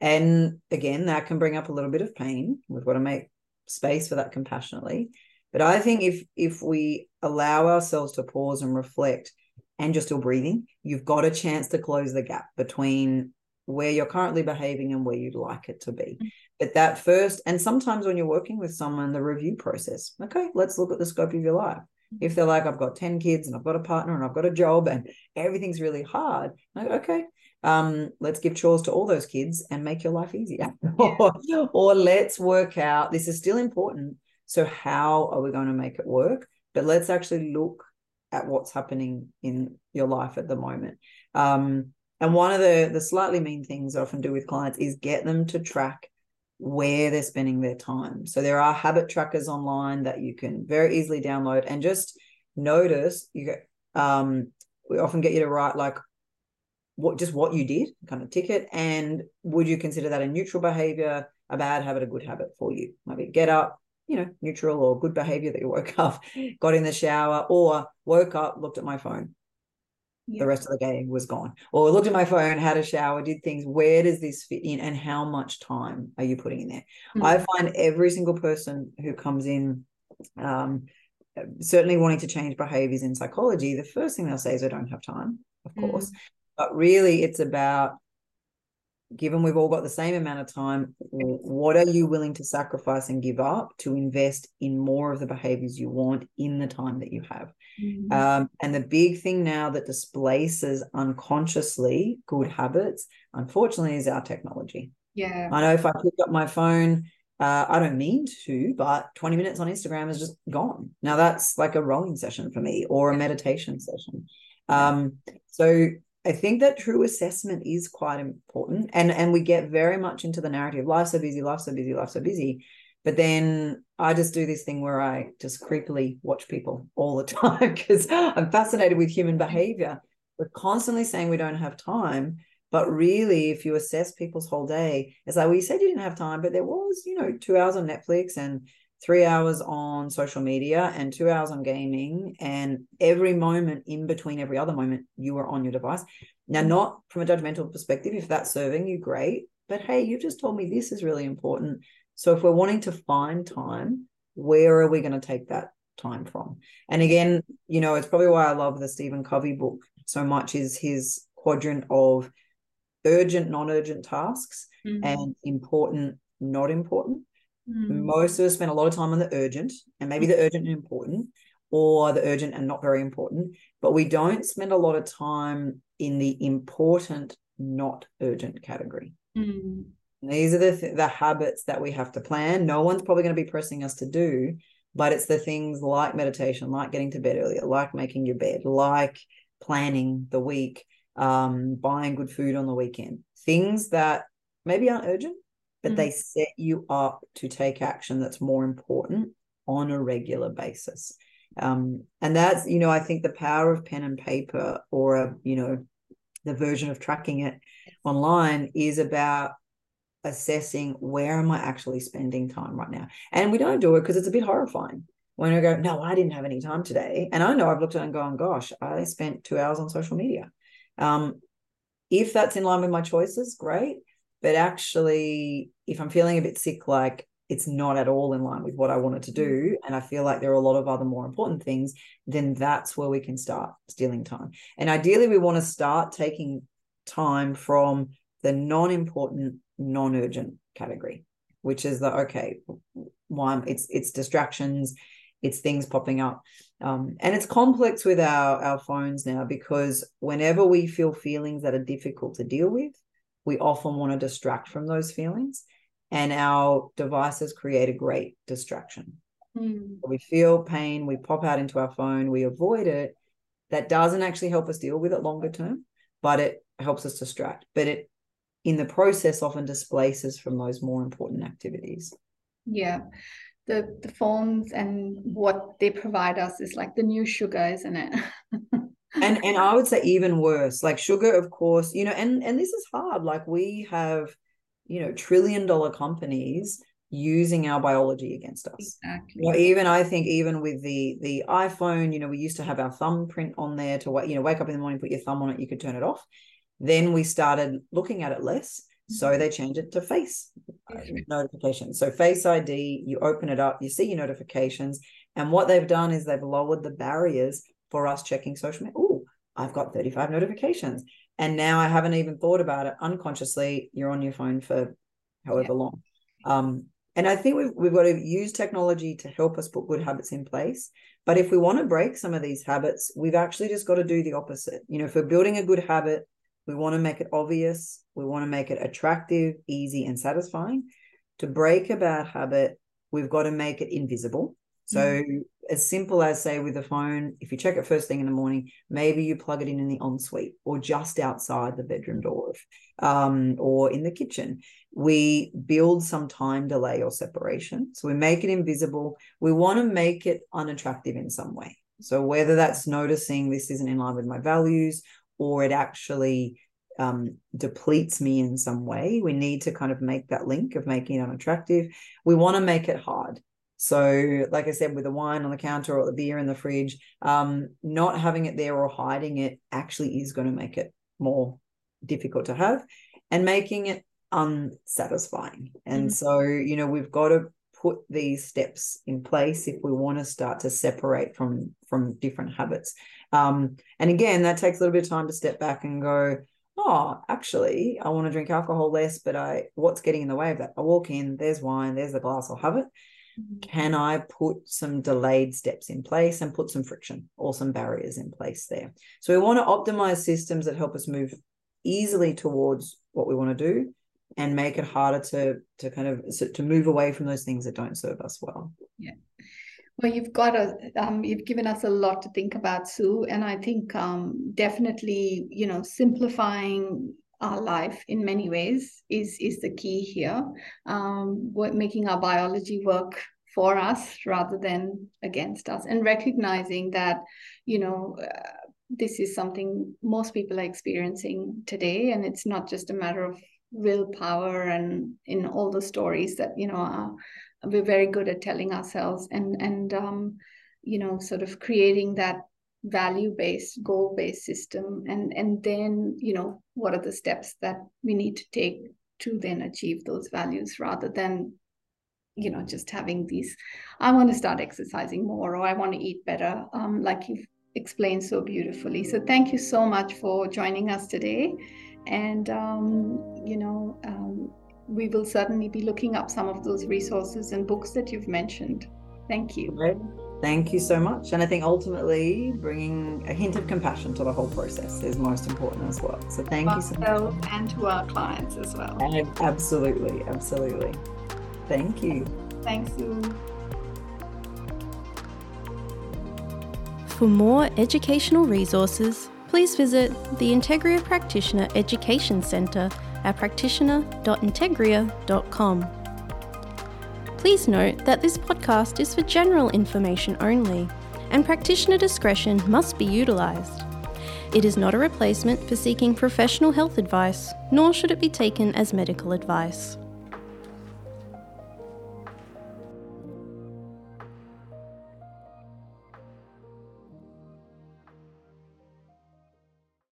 And again, that can bring up a little bit of pain. We've got to make space for that compassionately. But I think if if we allow ourselves to pause and reflect and you're still breathing, you've got a chance to close the gap between where you're currently behaving and where you'd like it to be. Mm. But that first, and sometimes when you're working with someone, the review process, okay, let's look at the scope of your life if they're like i've got 10 kids and i've got a partner and i've got a job and everything's really hard like okay um, let's give chores to all those kids and make your life easier. Or, or let's work out this is still important so how are we going to make it work? But let's actually look at what's happening in your life at the moment. Um, and one of the the slightly mean things i often do with clients is get them to track where they're spending their time. So there are habit trackers online that you can very easily download and just notice you um we often get you to write like what just what you did, kind of ticket, and would you consider that a neutral behavior, a bad habit, a good habit for you? Maybe get up, you know, neutral or good behavior that you woke up, got in the shower, or woke up, looked at my phone yeah. the rest of the game was gone. Or looked at my phone, had a shower, did things. Where does this fit in, and how much time are you putting in there? Mm-hmm. I find every single person who comes in, um, certainly wanting to change behaviors in psychology, the first thing they'll say is, "I don't have time," of mm-hmm. course. But really, it's about given we've all got the same amount of time, what are you willing to sacrifice and give up to invest in more of the behaviors you want in the time that you have? Mm-hmm. Um, and the big thing now that displaces unconsciously good habits, unfortunately, is our technology. Yeah. I know if I pick up my phone, uh, I don't mean to, but 20 minutes on Instagram is just gone. Now that's like a rowing session for me or a meditation session. Um, so I think that true assessment is quite important. And and we get very much into the narrative, life so busy, life so busy, life so busy. But then I just do this thing where I just creepily watch people all the time because I'm fascinated with human behavior. We're constantly saying we don't have time. But really, if you assess people's whole day, it's like, well, you said you didn't have time, but there was, you know, two hours on Netflix and three hours on social media and two hours on gaming. And every moment in between every other moment, you were on your device. Now, mm. not from a judgmental perspective, if that's serving you, great. But hey, you just told me this is really important. So if we're wanting to find time, where are we going to take that time from? And again, you know, it's probably why I love the Stephen Covey book so much is his quadrant of urgent, non-urgent tasks mm-hmm. and important, not important. Mm-hmm. Most of us spend a lot of time on the urgent and maybe the urgent and important. or the urgent and not very important, but we don't spend a lot of time in the important, not urgent category. Mm. These are the th- the habits that we have to plan. No one's probably going to be pressing us to do, but it's the things like meditation, like getting to bed earlier, like making your bed, like planning the week, um, buying good food on the weekend. Things that maybe aren't urgent, but mm. they set you up to take action that's more important on a regular basis. Um, and that's, you know, I think the power of pen and paper or a, you know, the version of tracking it online is about assessing where am I actually spending time right now. And we don't do it because it's a bit horrifying. When I go, no, I didn't have any time today. And I know I've looked at it and gone, gosh, I spent two hours on social media. Um, if that's in line with my choices, great. But actually, if I'm feeling a bit sick, like it's not at all in line with what I wanted to do, mm. and I feel like there are a lot of other more important things, then that's where we can start stealing time. And ideally, we want to start taking time from the non important, non urgent category, which is the okay, one, it's it's distractions, it's things popping up. Um, and it's complex with our, our phones now because whenever we feel feelings that are difficult to deal with, we often want to distract from those feelings and our devices create a great distraction. Mm. We feel pain, we pop out into our phone, we avoid it. That doesn't actually help us deal with it longer term, but it helps us distract. But it, in the process, often displaces from those more important activities. Yeah. The, the phones and what they provide us is like the new sugar, isn't it? and and I would say even worse. Like sugar, of course, you know, and and this is hard. Like we have you know trillion dollar companies using our biology against us exactly. you know, even i think even with the the iphone you know we used to have our thumbprint on there to you know wake up in the morning put your thumb on it you could turn it off then we started looking at it less so mm-hmm. they changed it to face notifications so face id you open it up you see your notifications and what they've done is they've lowered the barriers for us checking social media oh i've got 35 notifications and now I haven't even thought about it unconsciously. You're on your phone for however yeah. long. Um, and I think we've, we've got to use technology to help us put good habits in place. But if we want to break some of these habits, we've actually just got to do the opposite. You know, if we're building a good habit, we want to make it obvious, we want to make it attractive, easy, and satisfying. To break a bad habit, we've got to make it invisible. So mm as simple as say with the phone, if you check it first thing in the morning, maybe you plug it in in the ensuite or just outside the bedroom door, um, or in the kitchen. We build some time delay or separation. So we make it invisible. We want to make it unattractive in some way. So whether that's noticing this isn't in line with my values or it actually um, depletes me in some way, we need to kind of make that link of making it unattractive. We want to make it hard. So, like I said, with the wine on the counter or the beer in the fridge, um, not having it there or hiding it actually is going to make it more difficult to have and making it unsatisfying. And mm. so, you know, we've got to put these steps in place if we want to start to separate from from different habits. Um, and again, that takes a little bit of time to step back and go, oh, actually, I want to drink alcohol less, but I what's getting in the way of that? I walk in, there's wine, there's the glass, I'll have it. Can I put some delayed steps in place and put some friction or some barriers in place there? So we want to optimize systems that help us move easily towards what we want to do and make it harder to to kind of to move away from those things that don't serve us well. Yeah. Well, you've got a um, you've given us a lot to think about, Sue, and I think um, definitely you know simplifying our life in many ways is is the key here. Um, making our biology work for us rather than against us, and recognizing that you know. Uh, this is something most people are experiencing today, and it's not just a matter of willpower and in all the stories that you know are, we're very good at telling ourselves and and um, you know sort of creating that value based goal based system. And and then you know what are the steps that we need to take to then achieve those values rather than you know just having these i want to start exercising more or i want to eat better um, like you've explained so beautifully. So thank you so much for joining us today and um, you know um, we will certainly be looking up some of those resources and books that you've mentioned Thank you. Right? Thank you so much. And I think ultimately bringing a hint of compassion to the whole process is most important as well. So thank you so much. And to our clients as well. And absolutely, absolutely. Thank you. Thanks, Sue. For more educational resources, please visit the Integria Practitioner Education Centre at practitioner.integria.com. Please note that this podcast is for general information only, and practitioner discretion must be utilised. It is not a replacement for seeking professional health advice, nor should it be taken as medical advice.